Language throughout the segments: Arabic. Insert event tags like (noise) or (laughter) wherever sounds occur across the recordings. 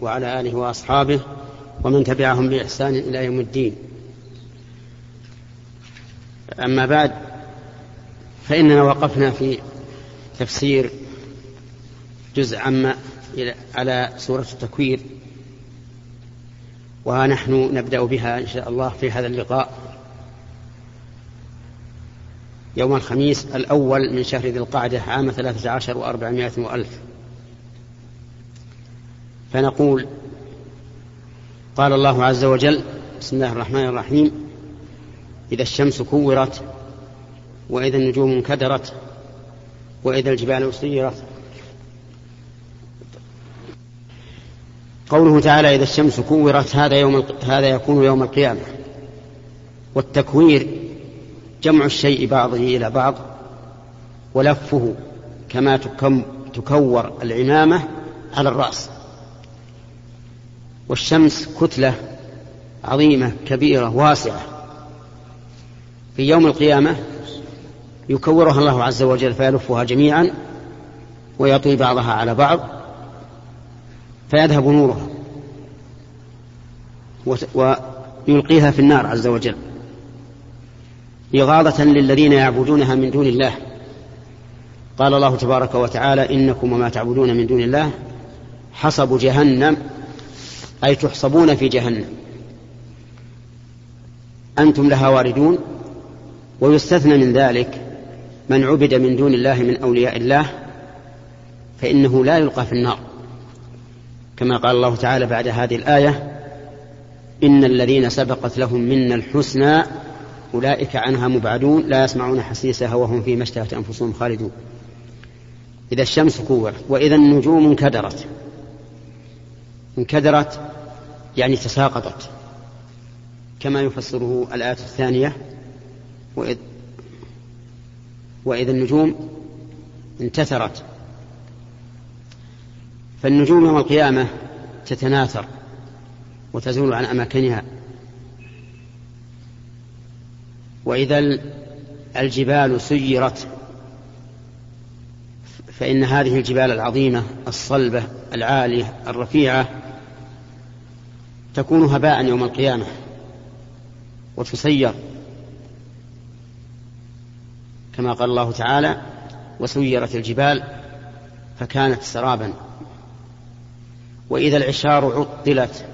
وعلى آله وأصحابه ومن تبعهم بإحسان إلى يوم الدين. أما بعد فإننا وقفنا في تفسير جزء عما على سورة التكوير ونحن نبدأ بها إن شاء الله في هذا اللقاء. يوم الخميس الأول من شهر ذي القعدة عام ثلاثة عشر وأربعمائة وألف. فنقول قال الله عز وجل بسم الله الرحمن الرحيم إذا الشمس كورت وإذا النجوم انكدرت وإذا الجبال سيرت. قوله تعالى إذا الشمس كورت هذا يوم هذا يكون يوم القيامة. والتكوير جمع الشيء بعضه إلى بعض ولفه كما تكور العمامة على الرأس. والشمس كتلة عظيمة كبيرة واسعة. في يوم القيامة يكورها الله عز وجل فيلفها جميعا ويطوي بعضها على بعض فيذهب نورها ويلقيها في النار عز وجل. إغاظة للذين يعبدونها من دون الله. قال الله تبارك وتعالى إنكم وما تعبدون من دون الله حصب جهنم أي تحصبون في جهنم. أنتم لها واردون ويستثنى من ذلك من عبد من دون الله من أولياء الله فإنه لا يلقى في النار. كما قال الله تعالى بعد هذه الآية إن الذين سبقت لهم منا الحسنى أولئك عنها مبعدون لا يسمعون حسيسها وهم فيما اشتهت أنفسهم خالدون. إذا الشمس كورت وإذا النجوم انكدرت انكدرت يعني تساقطت. كما يفسره الآية الثانية وإذ, وإذا النجوم انتثرت. فالنجوم يوم القيامة تتناثر وتزول عن أماكنها. وإذا الجبال سيرت فإن هذه الجبال العظيمة الصلبة العالية الرفيعة تكون هباء يوم القيامة وتسير كما قال الله تعالى وسيرت الجبال فكانت سرابا. وإذا العشار عطلت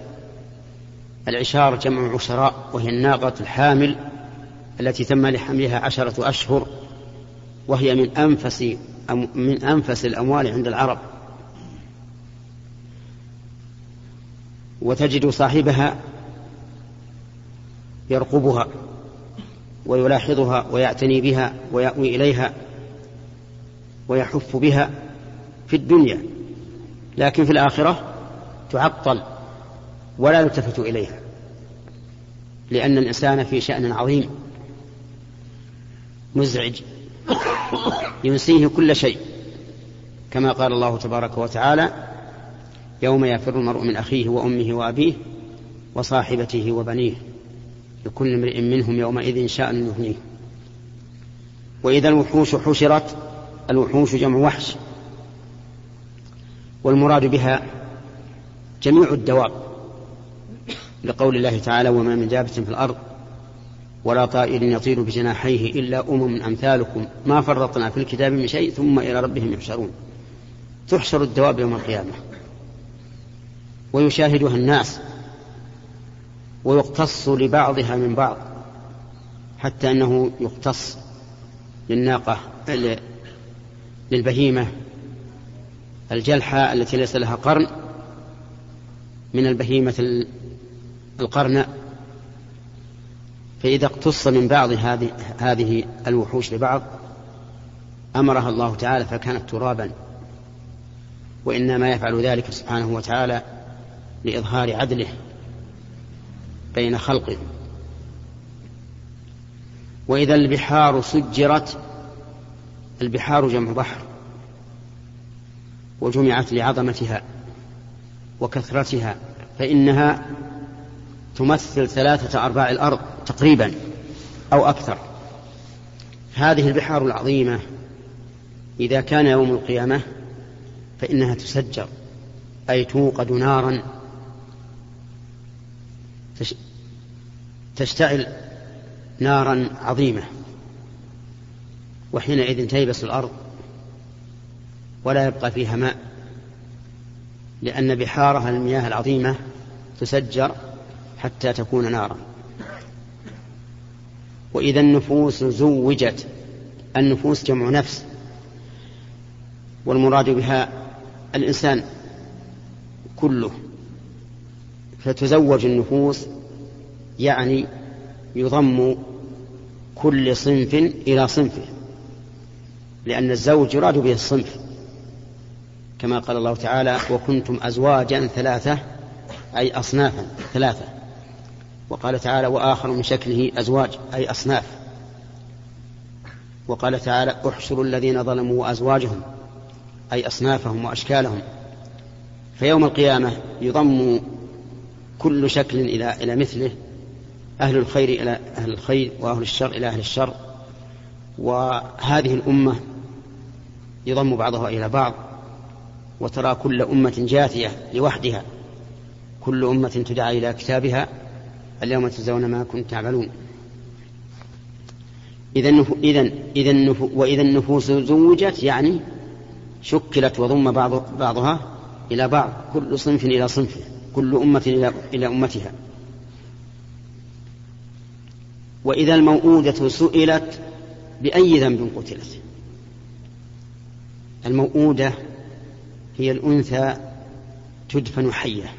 العشار جمع عشراء وهي الناقة الحامل التي تم لحملها عشرة أشهر وهي من أنفس من أنفس الأموال عند العرب. وتجد صاحبها يرقبها ويلاحظها ويعتني بها ويأوي إليها ويحف بها في الدنيا لكن في الآخرة تعطل ولا يلتفت إليها لأن الإنسان في شأن عظيم مزعج ينسيه كل شيء كما قال الله تبارك وتعالى يوم يفر المرء من أخيه وأمه وأبيه وصاحبته وبنيه لكل امرئ منهم يومئذ شأن يغنيه. وإذا الوحوش حشرت الوحوش جمع وحش. والمراد بها جميع الدواب لقول الله تعالى وما من دابة في الأرض ولا طائر يطير بجناحيه إلا أمم أمثالكم ما فرطنا في الكتاب من شيء ثم إلى ربهم يحشرون. تحشر الدواب يوم القيامة. ويشاهدها الناس ويقتص لبعضها من بعض حتى أنه يقتص للناقة للبهيمة الجلحة التي ليس لها قرن من البهيمة القرن. فإذا اقتص من بعض هذه هذه الوحوش لبعض أمرها الله تعالى فكانت ترابا وإنما يفعل ذلك سبحانه وتعالى لإظهار عدله بين خلقه. وإذا البحار سجرت البحار جمع بحر وجمعت لعظمتها وكثرتها فإنها تمثل ثلاثة أرباع الأرض تقريبا أو أكثر. هذه البحار العظيمة إذا كان يوم القيامة فإنها تسجر أي توقد نارا تشتعل نارا عظيمة وحينئذ تيبس الأرض ولا يبقى فيها ماء لأن بحارها المياه العظيمة تسجر حتى تكون نارا. وإذا النفوس زوجت النفوس جمع نفس والمراد بها الإنسان كله. فتزوج النفوس يعني يضم كل صنف إلى صنفه لأن الزوج يراد به الصنف. كما قال الله تعالى وكنتم أزواجا ثلاثة أي أصنافا ثلاثة وقال تعالى وآخر من شكله أزواج أي أصناف وقال تعالى أحشروا الذين ظلموا وأزواجهم أي أصنافهم وأشكالهم فيوم القيامة يضم كل شكل إلى إلى مثله. أهل الخير إلى أهل الخير وأهل الشر إلى أهل الشر. وهذه الأمة يضم بعضها إلى بعض وترى كل أمة جاثية لوحدها. كل أمة تدعى إلى كتابها. اليوم تجزون ما كنتم تعملون. إذا إذا إذا وإذا النفوس زوجت يعني شكلت وضم بعض بعضها إلى بعض. كل صنف إلى صنفه كل أمة إلى أمتها. وإذا الموءودة سئلت بأي ذنب قتلت؟ الموءودة هي الأنثى تدفن حية.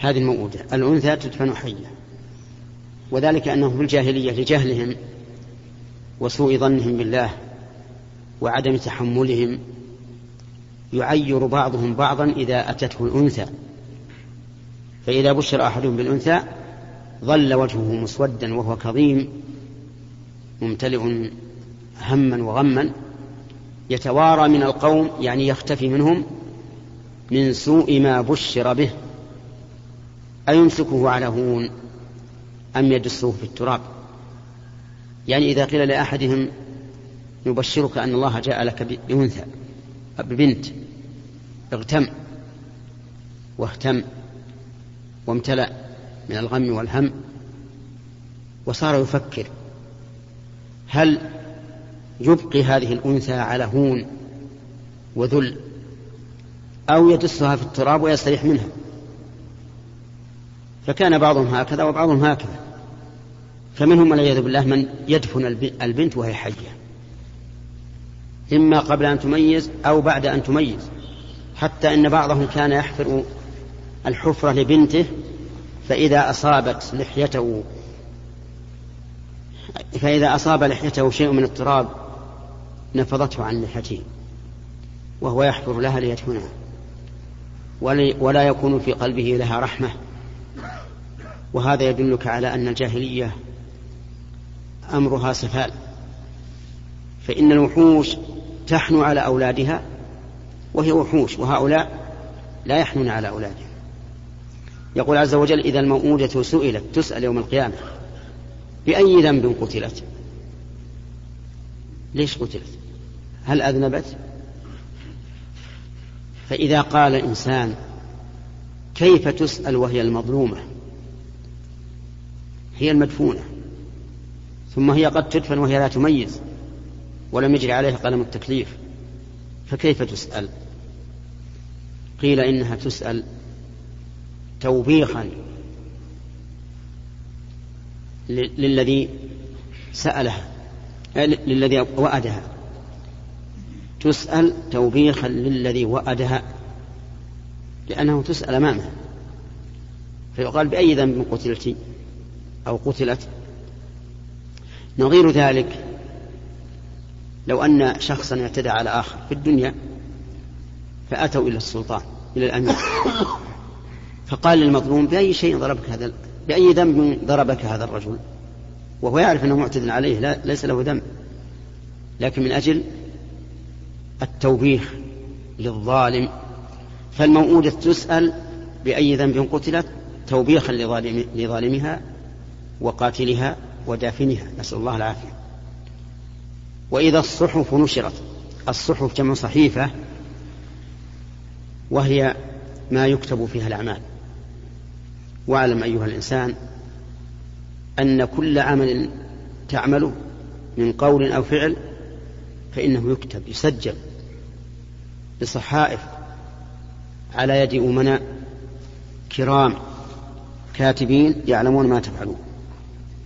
هذه الموءودة الأنثى تدفن حية. وذلك أنه في الجاهلية لجهلهم وسوء ظنهم بالله وعدم تحملهم يعير بعضهم بعضا إذا أتته الأنثى. فإذا بشر أحدهم بالأنثى ظل وجهه مسودا وهو كظيم ممتلئ هما وغما يتوارى من القوم يعني يختفي منهم من سوء ما بشر به. أيمسكه على هون أم يدسه في التراب؟ يعني إذا قيل لأحدهم نبشرك أن الله جاء لك بأنثى ببنت اغتم واهتم وامتلأ من الغم والهم وصار يفكر هل يبقي هذه الأنثى على هون وذل أو يدسها في التراب ويستريح منها؟ فكان بعضهم هكذا وبعضهم هكذا. فمنهم والعياذ بالله من يدفن البنت وهي حية. إما قبل أن تميز أو بعد أن تميز. حتى إن بعضهم كان يحفر الحفرة لبنته فإذا أصابت لحيته فإذا أصاب لحيته شيء من التراب نفضته عن لحيته وهو يحفر لها ليدفنها ولا يكون في قلبه لها رحمة. وهذا يدلك على أن الجاهلية أمرها سفال. فإن الوحوش تحنو على أولادها وهي وحوش وهؤلاء لا يحنون على أولادهم. يقول عز وجل إذا الموءودة سئلت تسأل يوم القيامة بأي ذنب قتلت؟ ليش قتلت؟ هل أذنبت؟ فإذا قال إنسان كيف تسأل وهي المظلومة؟ هي المدفونة. ثم هي قد تدفن وهي لا تميز ولم يجري عليها قلم التكليف. فكيف تسأل؟ قيل إنها تسأل توبيخا للذي سألها للذي وأدها. تسأل توبيخا للذي وأدها لأنه تسأل أمامه فيقال بأي ذنب قتلت أو قتلت؟ نظير ذلك لو أن شخصا اعتدى على آخر في الدنيا فأتوا إلى السلطان إلى الأمير. فقال للمظلوم بأي شيء ضربك هذا بأي ذنب ضربك هذا الرجل؟ وهو يعرف أنه معتد عليه لا ليس له ذنب. لكن من أجل التوبيخ للظالم فالموءودة تسأل بأي ذنب قتلت توبيخا لظالم لظالمها وقاتلها ودافنها. نسأل الله العافية. وإذا الصحف نشرت الصحف جمع صحيفة وهي ما يكتب فيها الأعمال. واعلم أيها الإنسان أن كل عمل تعمله من قول أو فعل فإنه يكتب يسجل بصحائف على يد أمناء كرام كاتبين يعلمون ما تفعلون.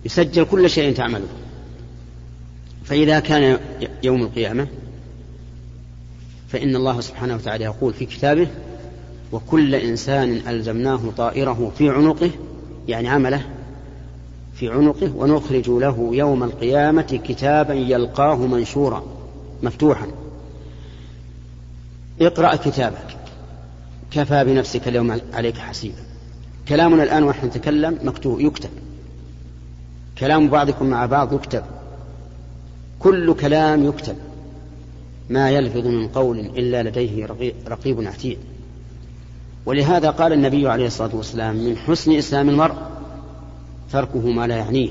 يسجل كل شيء تعمله. فإذا كان يوم القيامة فإن الله سبحانه وتعالى يقول في كتابه وكل إنسان ألزمناه طائره في عنقه يعني عمله في عنقه ونخرج له يوم القيامة كتابا يلقاه منشورا مفتوحا. اقرأ كتابك كفى بنفسك اليوم عليك حسيبا. كلامنا الآن ونحن نتكلم مكتوب يكتب. كلام بعضكم مع بعض يكتب. كل كلام يكتب. ما يلفظ من قول إلا لديه رقيب عتيد. ولهذا قال النبي عليه الصلاة والسلام من حسن إسلام المرء تركه ما لا يعنيه.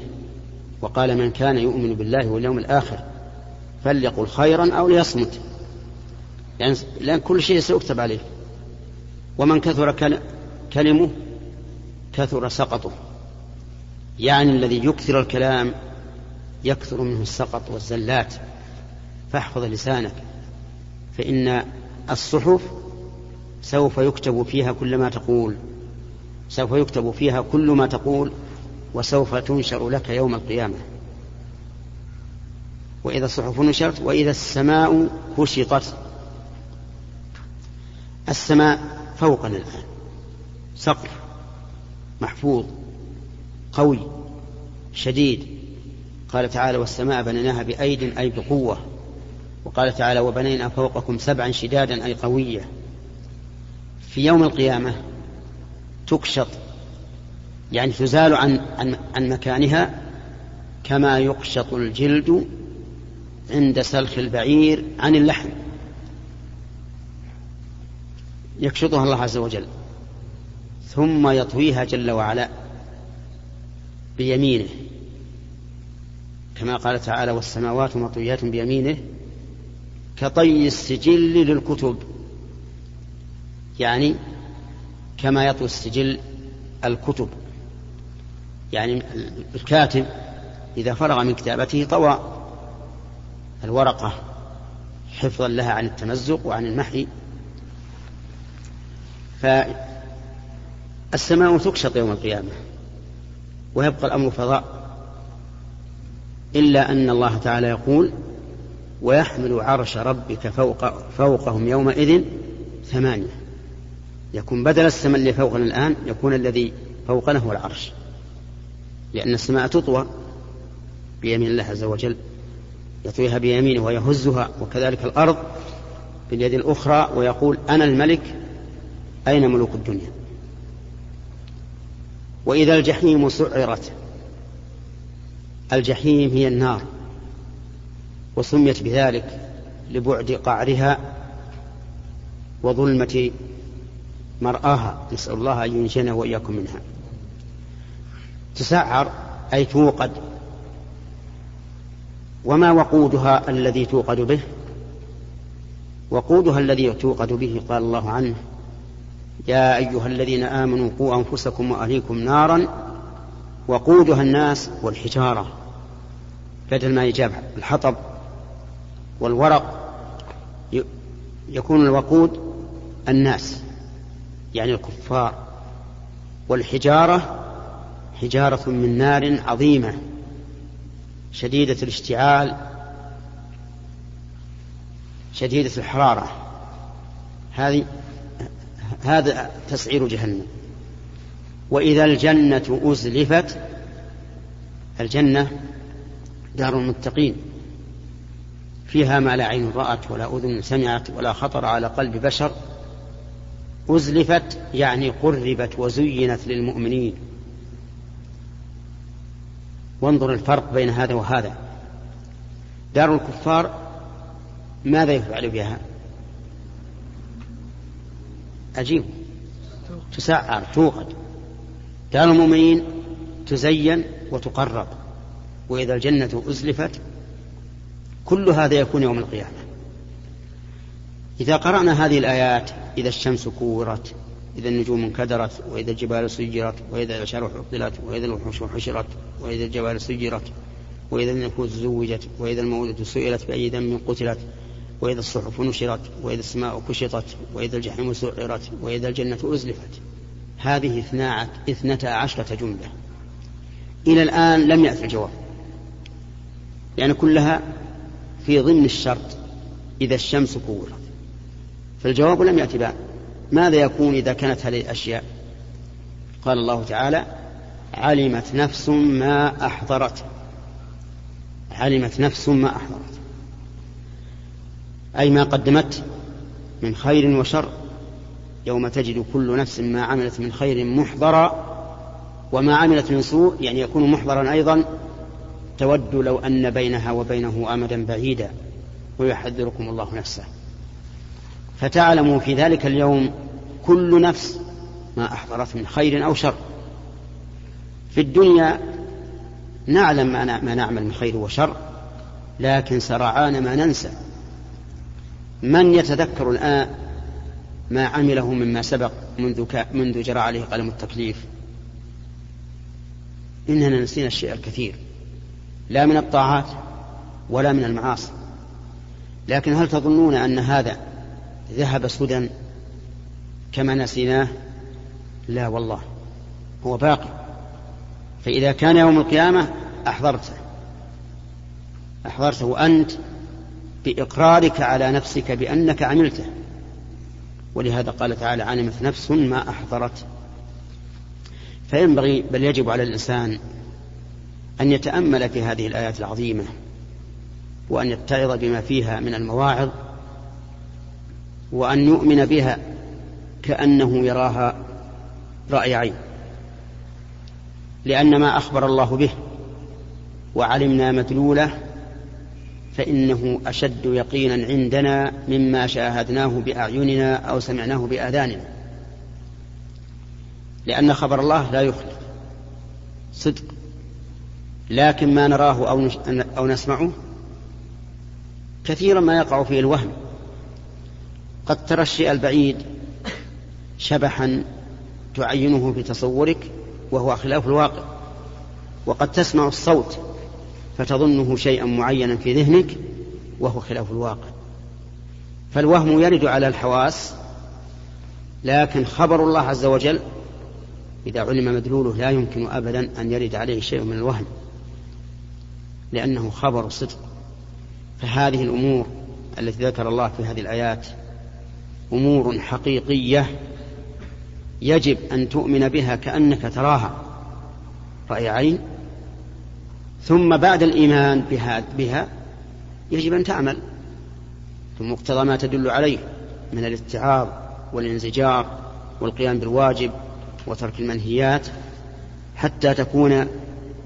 وقال من كان يؤمن بالله واليوم الآخر فليقل خيرا أو ليصمت. يعني لأن كل شيء سيكتب عليه. ومن كثر كلمه كثر سقطه. يعني الذي يكثر الكلام يكثر منه السقط والزلات. فاحفظ لسانك. فإن الصحف سوف يكتب فيها كل ما تقول. سوف يكتب فيها كل ما تقول وسوف تنشر لك يوم القيامة. وإذا الصحف نشرت وإذا السماء كشطت. السماء فوقنا الآن. سقف محفوظ قوي شديد. قال تعالى والسماء بنيناها بأيد أي بقوة. وقال تعالى وبنينا فوقكم سبعا شدادا أي قوية. في يوم القيامة تكشط يعني تزال عن عن, عن مكانها كما يقشط الجلد عند سلخ البعير عن اللحم. يكشطها الله عز وجل ثم يطويها جل وعلا بيمينه. كما قال تعالى والسماوات مطويات بيمينه كطي السجل للكتب. يعني كما يطوي السجل الكتب. يعني الكاتب إذا فرغ من كتابته طوى الورقة حفظا لها عن التمزق وعن المحي. فالسماء تكشط يوم القيامة ويبقى الأمر فضاء. إلا أن الله تعالى يقول ويحمل عرش ربك فوق فوقهم يومئذ ثمانية. يكون بدل السماء اللي فوقنا الآن يكون الذي فوقنا هو العرش. لأن السماء تطوى بيمين الله عز وجل يطويها بيمينه ويهزها وكذلك الأرض باليد الأخرى ويقول أنا الملك أين ملوك الدنيا؟ وإذا الجحيم سعرت الجحيم هي النار وسميت بذلك لبعد قعرها وظلمة مرآها. نسأل الله أن ينجينا وإياكم منها. تسعر أي توقد وما وقودها الذي توقد به؟ وقودها الذي توقد به قال الله عنه يا أيها الذين آمنوا قوا أنفسكم وأهليكم نارا وقودها الناس والحجارة بدل ما يجاب الحطب والورق يكون الوقود الناس يعني الكفار. والحجارة حجارة من نار عظيمة شديدة الاشتعال شديدة الحرارة. هذه هذا تسعير جهنم. وإذا الجنة أزلفت الجنة دار المتقين. فيها ما لا عين رأت ولا أذن سمعت ولا خطر على قلب بشر. أزلفت يعني قربت وزينت للمؤمنين. وانظر الفرق بين هذا وهذا. دار الكفار ماذا يفعل بها؟ عجيب تسعر توقد. دار المؤمنين تزين وتقرب وإذا الجنة أزلفت كل هذا يكون يوم القيامة. إذا قرأنا هذه الآيات إذا الشمس كورت إذا النجوم انكدرت وإذا الجبال سجرت وإذا العشار حطلت وإذا الوحوش حشرت وإذا الجبال سجرت وإذا النفوس زوجت وإذا الموءودة سئلت بأي ذنب قتلت وإذا الصحف نشرت وإذا السماء كشطت وإذا الجحيم سعرت وإذا الجنة أزلفت. هذه اثنتا عشرة جملة. إلى الآن لم يأتي الجواب. لأن يعني كلها في ضمن الشرط إذا الشمس كورت. فالجواب لم يأتي بعد ماذا يكون إذا كانت هذه الأشياء؟ قال الله تعالى علمت نفس ما أحضرت. علمت نفس ما أحضرت. أي ما قدمت من خير وشر. يوم تجد كل نفس ما عملت من خير محضرا وما عملت من سوء يعني يكون محضرا أيضا تود لو أن بينها وبينه أمدا بعيدا ويحذركم الله نفسه. فتعلم في ذلك اليوم كل نفس ما أحضرت من خير أو شر. في الدنيا نعلم ما نعمل من خير وشر لكن سرعان ما ننسى. من يتذكر الآن ما عمله مما سبق منذ, منذ جرى عليه قلم التكليف. إننا نسينا الشيء الكثير. لا من الطاعات ولا من المعاصي. لكن هل تظنون أن هذا ذهب سدى كما نسيناه؟ لا والله هو باقي. فإذا كان يوم القيامة أحضرته. أحضرته أنت بإقرارك على نفسك بأنك عملته. ولهذا قال تعالى علمت نفس ما أحضرت. فينبغي بل يجب على الإنسان أن يتأمل في هذه الآيات العظيمة وأن يتعظ بما فيها من المواعظ وأن يؤمن بها كأنه يراها رأي عين. لأن ما أخبر الله به وعلمنا مدلوله فإنه أشد يقينا عندنا مما شاهدناه بأعيننا أو سمعناه بآذاننا. لأن خبر الله لا يخلف. صدق. لكن ما نراه أو, أو نسمعه كثيرا ما يقع فيه الوهم. قد ترى الشيء البعيد شبحا تعينه في تصورك وهو خلاف الواقع. وقد تسمع الصوت فتظنه شيئا معينا في ذهنك وهو خلاف الواقع. فالوهم يرد على الحواس لكن خبر الله عز وجل إذا علم مدلوله لا يمكن أبدا أن يرد عليه شيء من الوهم لأنه خبر صدق. فهذه الأمور التي ذكر الله في هذه الآيات أمور حقيقية يجب أن تؤمن بها كأنك تراها. رأي عين؟ ثم بعد الإيمان بها, بها يجب أن تعمل. بمقتضى ما تدل عليه من الاتعاظ والانزجار والقيام بالواجب وترك المنهيات حتى تكون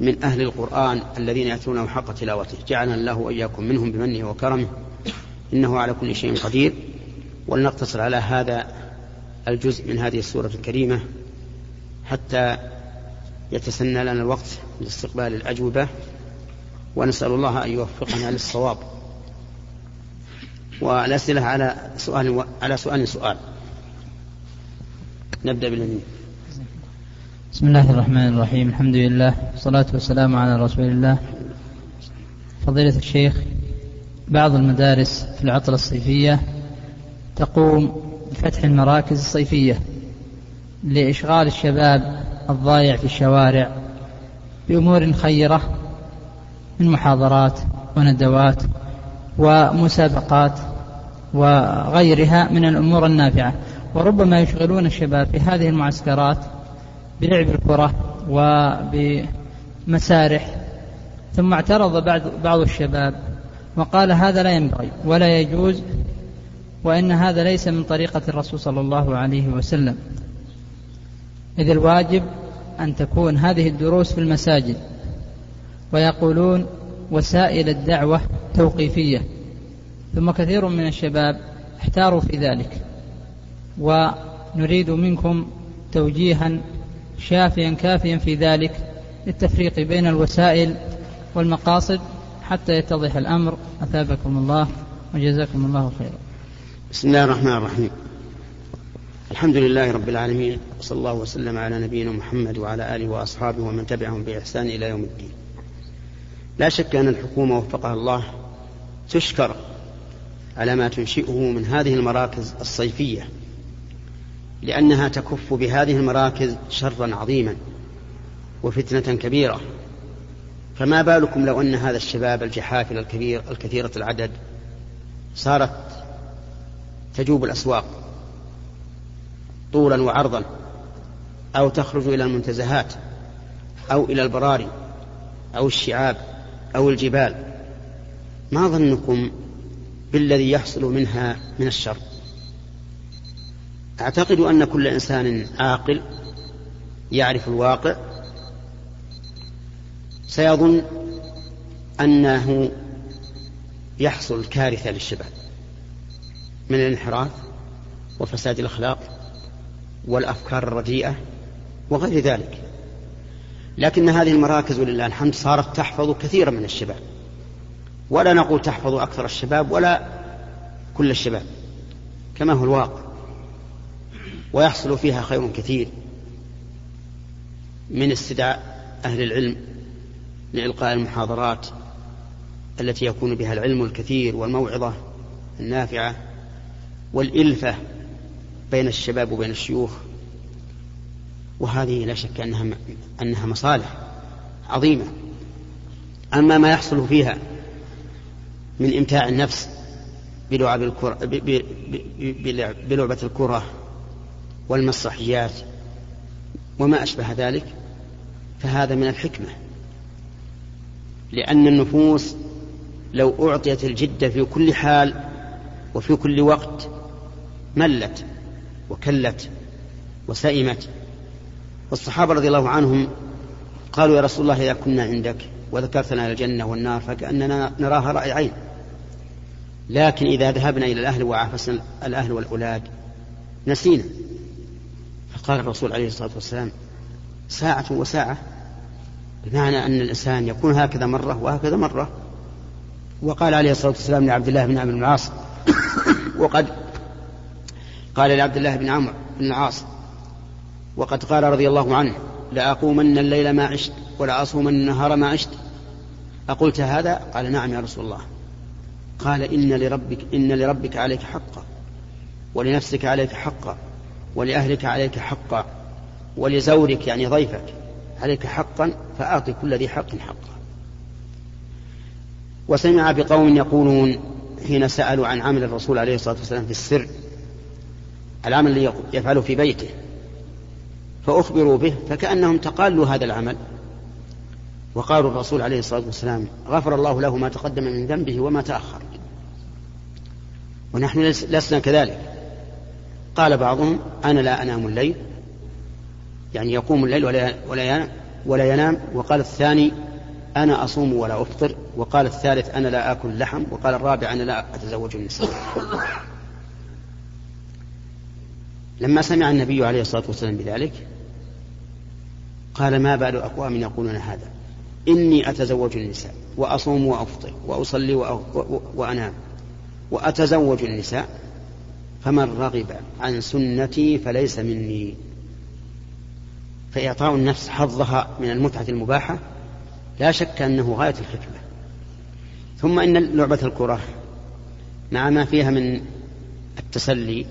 من أهل القرآن الذين يأتونه حق تلاوته. جعلنا الله وإياكم منهم بمنه وكرمه. إنه على كل شيء قدير. ولنقتصر على هذا الجزء من هذه السورة الكريمة حتى يتسنى لنا الوقت لاستقبال الأجوبة ونسأل الله أن يوفقنا للصواب. والأسئلة على سؤال على سؤال سؤال. نبدأ باليمين. بسم الله الرحمن الرحيم. الحمد لله والصلاة والسلام على رسول الله. فضيلة الشيخ بعض المدارس في العطلة الصيفية تقوم بفتح المراكز الصيفية لإشغال الشباب الضايع في الشوارع بأمور خيرة من محاضرات وندوات ومسابقات وغيرها من الأمور النافعة. وربما يشغلون الشباب في هذه المعسكرات بلعب الكرة وبمسارح. ثم اعترض بعض بعض الشباب وقال هذا لا ينبغي ولا يجوز وإن هذا ليس من طريقة الرسول صلى الله عليه وسلم. إذ الواجب أن تكون هذه الدروس في المساجد. ويقولون وسائل الدعوة توقيفية. ثم كثير من الشباب احتاروا في ذلك. ونريد منكم توجيها شافيا كافيا في ذلك للتفريق بين الوسائل والمقاصد حتى يتضح الأمر. أثابكم الله وجزاكم الله خيرا. بسم الله الرحمن الرحيم. الحمد لله رب العالمين وصلى الله وسلم على نبينا محمد وعلى آله وأصحابه ومن تبعهم بإحسان إلى يوم الدين. لا شك أن الحكومة وفقها الله تشكر على ما تنشئه من هذه المراكز الصيفية لأنها تكف بهذه المراكز شرا عظيما وفتنة كبيرة. فما بالكم لو أن هذا الشباب الجحافل الكبير الكثيرة العدد صارت تجوب الأسواق؟ طولا وعرضا أو تخرج إلى المنتزهات أو إلى البراري أو الشعاب أو الجبال. ما ظنكم بالذي يحصل منها من الشر؟ أعتقد أن كل إنسان عاقل يعرف الواقع. سيظن أنه يحصل كارثة للشباب من الانحراف وفساد الأخلاق. والأفكار الرديئة وغير ذلك. لكن هذه المراكز ولله الحمد صارت تحفظ كثيرا من الشباب. ولا نقول تحفظ أكثر الشباب ولا كل الشباب كما هو الواقع. ويحصل فيها خير كثير من استدعاء أهل العلم لإلقاء المحاضرات التي يكون بها العلم الكثير والموعظة النافعة والإلفة بين الشباب وبين الشيوخ وهذه لا شك أنها أنها مصالح عظيمة. أما ما يحصل فيها من إمتاع النفس بلعب الكرة بلعبة الكرة والمسرحيات وما أشبه ذلك فهذا من الحكمة. لأن النفوس لو أعطيت الجدة في كل حال وفي كل وقت ملت. وكلت وسئمت. والصحابة رضي الله عنهم قالوا يا رسول الله إذا كنا عندك وذكرتنا الجنة والنار فكأننا نراها رأي عين. لكن إذا ذهبنا إلى الأهل وعافسنا الأهل والأولاد نسينا. فقال الرسول عليه الصلاة والسلام ساعة وساعة بمعنى أن الإنسان يكون هكذا مرة وهكذا مرة. وقال عليه الصلاة والسلام لعبد الله بن عمرو بن العاص (coughs) وقد قال لعبد الله بن عمرو بن العاص وقد قال رضي الله عنه لأقومن الليل ما عشت ولأصومن النهار ما عشت. أقلت هذا؟ قال نعم يا رسول الله. قال إن لربك إن لربك عليك حقا ولنفسك عليك حقا ولأهلك عليك حقا ولزورك يعني ضيفك عليك حقا فأعط كل ذي حق حقه وسمع بقوم يقولون حين سألوا عن عمل الرسول عليه الصلاة والسلام في السر العمل الذي يفعله في بيته. فأخبروا به فكأنهم تقالوا هذا العمل. وقالوا الرسول عليه الصلاة والسلام غفر الله له ما تقدم من ذنبه وما تأخر. ونحن لسنا كذلك. قال بعضهم أنا لا أنام الليل. يعني يقوم الليل ولا ولا ينام ولا ينام. وقال الثاني أنا أصوم ولا أفطر. وقال الثالث أنا لا آكل لحم. وقال الرابع أنا لا أتزوج النساء. لما سمع النبي عليه الصلاة والسلام بذلك قال ما بال أقوام يقولون هذا؟ إني أتزوج النساء وأصوم وأفطر وأصلي وأنام وأتزوج النساء فمن رغب عن سنتي فليس مني. فإعطاء النفس حظها من المتعة المباحة لا شك أنه غاية الحكمة. ثم إن لعبة الكرة مع ما فيها من التسلي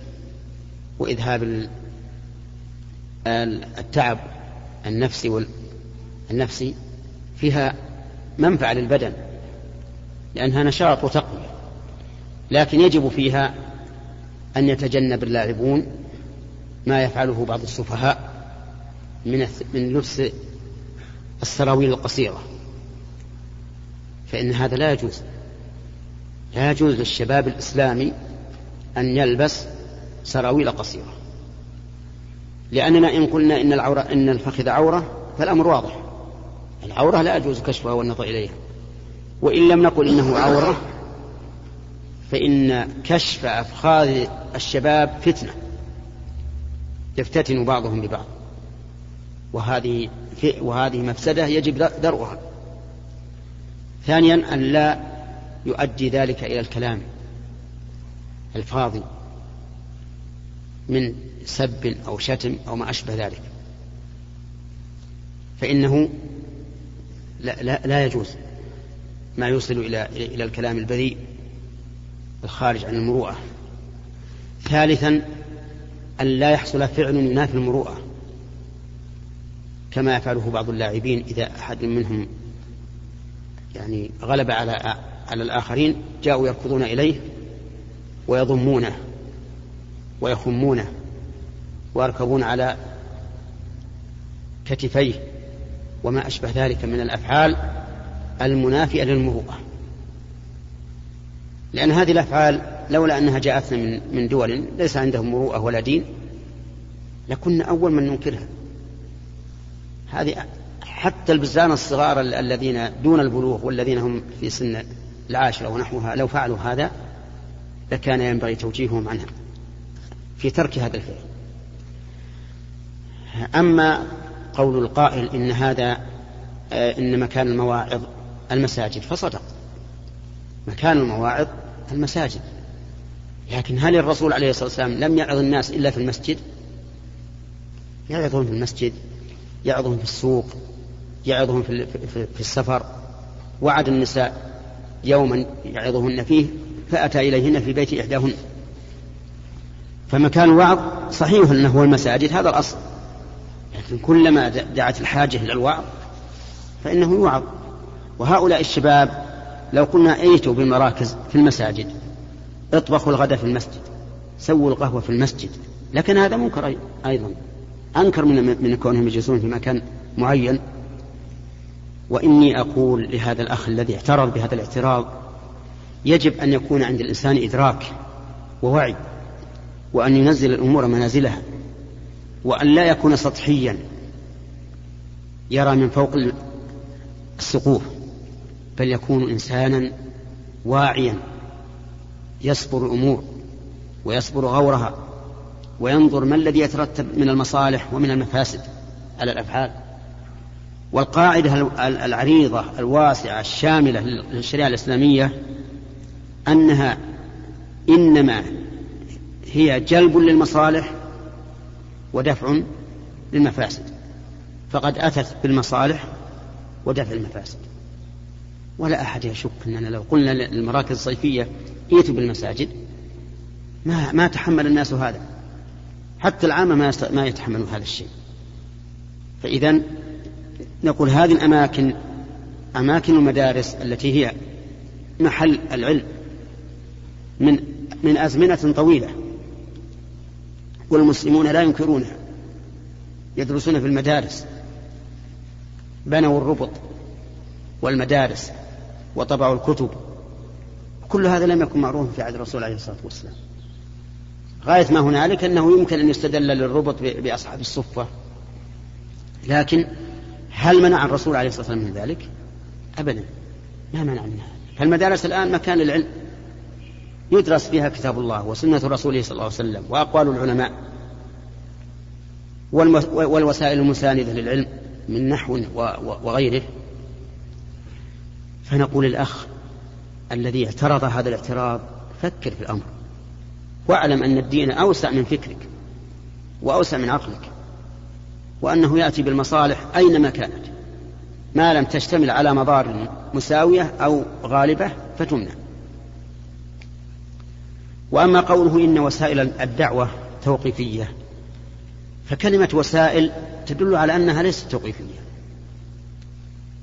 وإذهاب التعب النفسي والنفسي فيها منفعة للبدن لأنها نشاط وتقوية لكن يجب فيها أن يتجنب اللاعبون ما يفعله بعض السفهاء من من لبس السراويل القصيرة فإن هذا لا يجوز. لا يجوز للشباب الإسلامي أن يلبس سراويل قصيرة. لأننا إن قلنا إن العورة إن الفخذ عورة فالأمر واضح. العورة لا يجوز كشفها والنظر إليها. وإن لم نقل إنه عورة فإن كشف أفخاذ الشباب فتنة. يفتتن بعضهم ببعض. وهذه وهذه مفسدة يجب درؤها. ثانيا أن لا يؤدي ذلك إلى الكلام الفاضي. من سب أو شتم أو ما أشبه ذلك. فإنه لا, لا, لا يجوز ما يوصل إلى إلى الكلام البذيء الخارج عن المروءة. ثالثا أن لا يحصل فعل ينافي المروءة كما يفعله بعض اللاعبين إذا أحد منهم يعني غلب على على الآخرين جاءوا يركضون إليه ويضمونه. ويخمونه ويركبون على كتفيه وما أشبه ذلك من الأفعال المنافئة للمروءة. لأن هذه الأفعال لولا أنها جاءتنا من من دول ليس عندهم مروءة ولا دين لكنا أول من ننكرها. هذه حتى البزان الصغار الذين دون البلوغ والذين هم في سن العاشرة ونحوها لو فعلوا هذا لكان ينبغي توجيههم عنها. في ترك هذا الفعل. أما قول القائل إن هذا آه، إن مكان المواعظ المساجد فصدق. مكان المواعظ المساجد. لكن هل الرسول عليه الصلاة والسلام لم يعظ الناس إلا في المسجد؟ يعظهم في المسجد يعظهم في السوق يعظهم في, في السفر. وعد النساء يوما يعظهن فيه فأتى إليهن في بيت إحداهن. فمكان الوعظ صحيح أنه هو المساجد هذا الأصل. لكن كلما دعت الحاجة إلى الوعظ فإنه يوعظ. وهؤلاء الشباب لو قلنا ايتوا بالمراكز في المساجد اطبخوا الغداء في المسجد سووا القهوة في المسجد لكن هذا منكر أيضا. أنكر من, من كونهم يجلسون في مكان معين. وإني أقول لهذا الأخ الذي اعترض بهذا الاعتراض يجب أن يكون عند الإنسان إدراك ووعي. وأن ينزل الأمور منازلها وأن لا يكون سطحيا يرى من فوق السقوف بل يكون إنسانا واعيا يصبر الأمور ويصبر غورها وينظر ما الذي يترتب من المصالح ومن المفاسد على الأفعال. والقاعدة العريضة الواسعة الشاملة للشريعة الإسلامية أنها إنما هي جلب للمصالح ودفع للمفاسد. فقد أتت بالمصالح ودفع المفاسد ولا أحد يشك أننا لو قلنا للمراكز الصيفية ائتوا بالمساجد ما ما تحمل الناس هذا. حتى العامة ما ما يتحملون هذا الشيء. فإذا نقول هذه الأماكن أماكن المدارس التي هي محل العلم من من أزمنة طويلة. والمسلمون لا ينكرونها يدرسون في المدارس بنوا الربط والمدارس وطبعوا الكتب. كل هذا لم يكن معروفا في عهد الرسول عليه الصلاة والسلام. غاية ما هنالك أنه يمكن أن يستدل للربط بأصحاب الصفة. لكن هل منع الرسول عليه الصلاة والسلام من ذلك؟ أبدا. ما منع من هذا فالمدارس الآن مكان للعلم يدرس فيها كتاب الله وسنة رسوله صلى الله عليه وسلم وأقوال العلماء والوسائل المساندة للعلم من نحو وغيره. فنقول الأخ الذي اعترض هذا الاعتراض فكر في الأمر واعلم أن الدين أوسع من فكرك وأوسع من عقلك وأنه يأتي بالمصالح أينما كانت. ما لم تشتمل على مضار مساوية أو غالبة فتمنع. وأما قوله إن وسائل الدعوة توقيفية فكلمة وسائل تدل على أنها ليست توقيفية.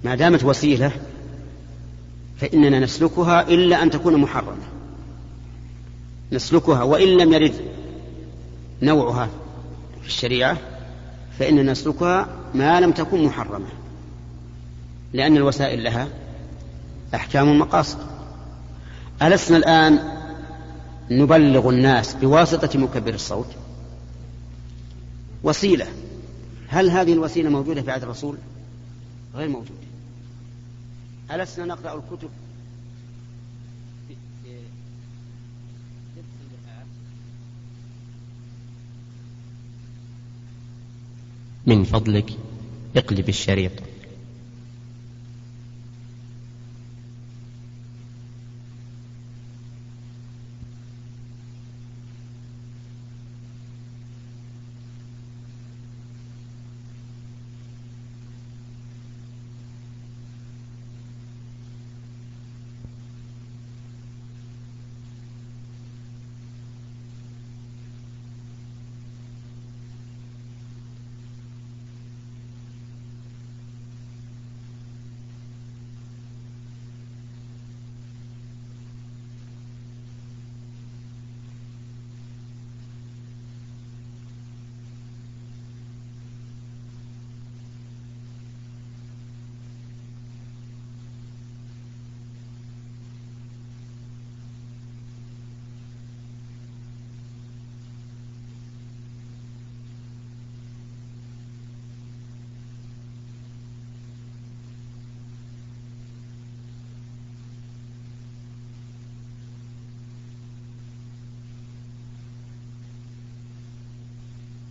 ما دامت وسيلة فإننا نسلكها إلا أن تكون محرمة. نسلكها وإن لم يرد نوعها في الشريعة فإننا نسلكها ما لم تكن محرمة. لأن الوسائل لها أحكام المقاصد ألسنا الآن نبلغ الناس بواسطة مكبر الصوت. وسيلة. هل هذه الوسيلة موجودة في عهد الرسول؟ غير موجودة. ألسنا نقرأ الكتب؟ من فضلك اقلب الشريط.